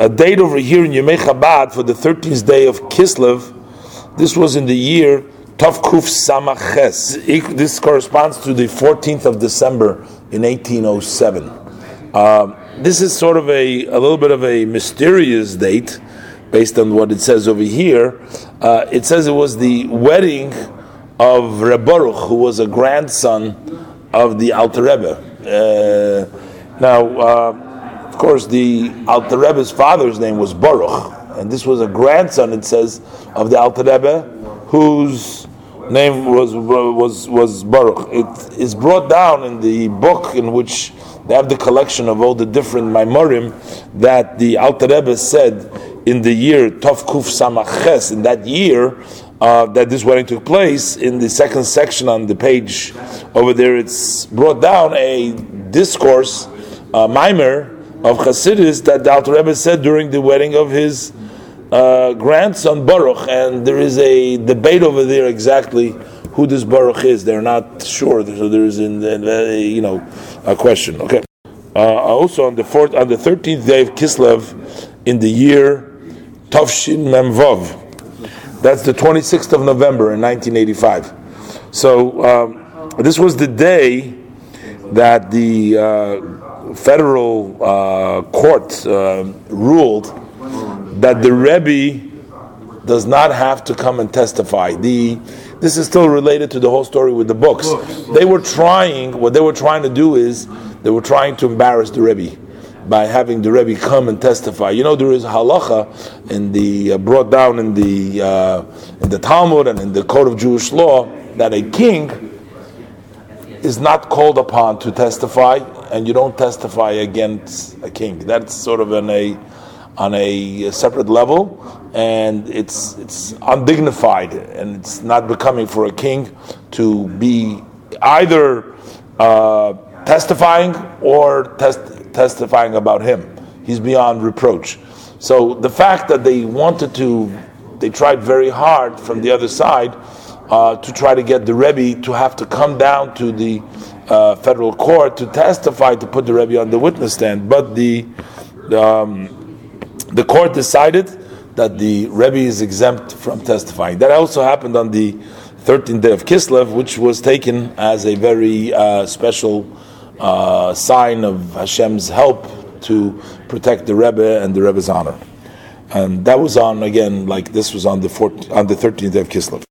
a date over here in Yemei Chabad for the 13th day of Kislev. This was in the year Tov Kuf Samaches. This corresponds to the 14th of December in 1807. Um, this is sort of a, a little bit of a mysterious date based on what it says over here. Uh, it says it was the wedding of Reb Baruch, who was a grandson of the Alter Rebbe. Uh, now, uh, of course, the Alter Rebbe's father's name was Baruch, and this was a grandson, it says, of the Alter Rebbe, whose name was was was Baruch. It is brought down in the book in which they have the collection of all the different Maimorim that the Alter Rebbe said in the year Tov Kuf Samaches, in that year uh, that this wedding took place, in the second section on the page over there, it's brought down a discourse, a mimer of Chassidus that the Alter Rebbe said during the wedding of his uh, grandson Baruch, and there is a debate over there exactly who this Baruch is. They're not sure, so there is, in, in, you know, a question. Okay. Uh, also on the fourth, on the thirteenth day of Kislev, in the year Tavshin Memvov, that's the twenty sixth of November in nineteen eighty five. So um, this was the day that the uh, federal uh, court uh, ruled that the Rebbe does not have to come and testify. The this is still related to the whole story with the books. They were trying, what they were trying to do is, they were trying to embarrass the Rebbe by having the Rebbe come and testify. You know, there is halacha in the uh, brought down in the uh, in the Talmud and in the code of Jewish law that a king is not called upon to testify, and you don't testify against a king. That's sort of an a on a separate level, and it's it's undignified and it's not becoming for a king to be either uh, testifying or test, testifying about him. He's beyond reproach. So the fact that they wanted to, they tried very hard from the other side uh, to try to get the Rebbe to have to come down to the uh, federal court to testify to put the Rebbe on the witness stand, but the um, the court decided that the Rebbe is exempt from testifying. That also happened on the 13th day of Kislev, which was taken as a very uh, special uh, sign of Hashem's help to protect the Rebbe and the Rebbe's honor. And that was on again, like this was on the 14th, on the 13th day of Kislev.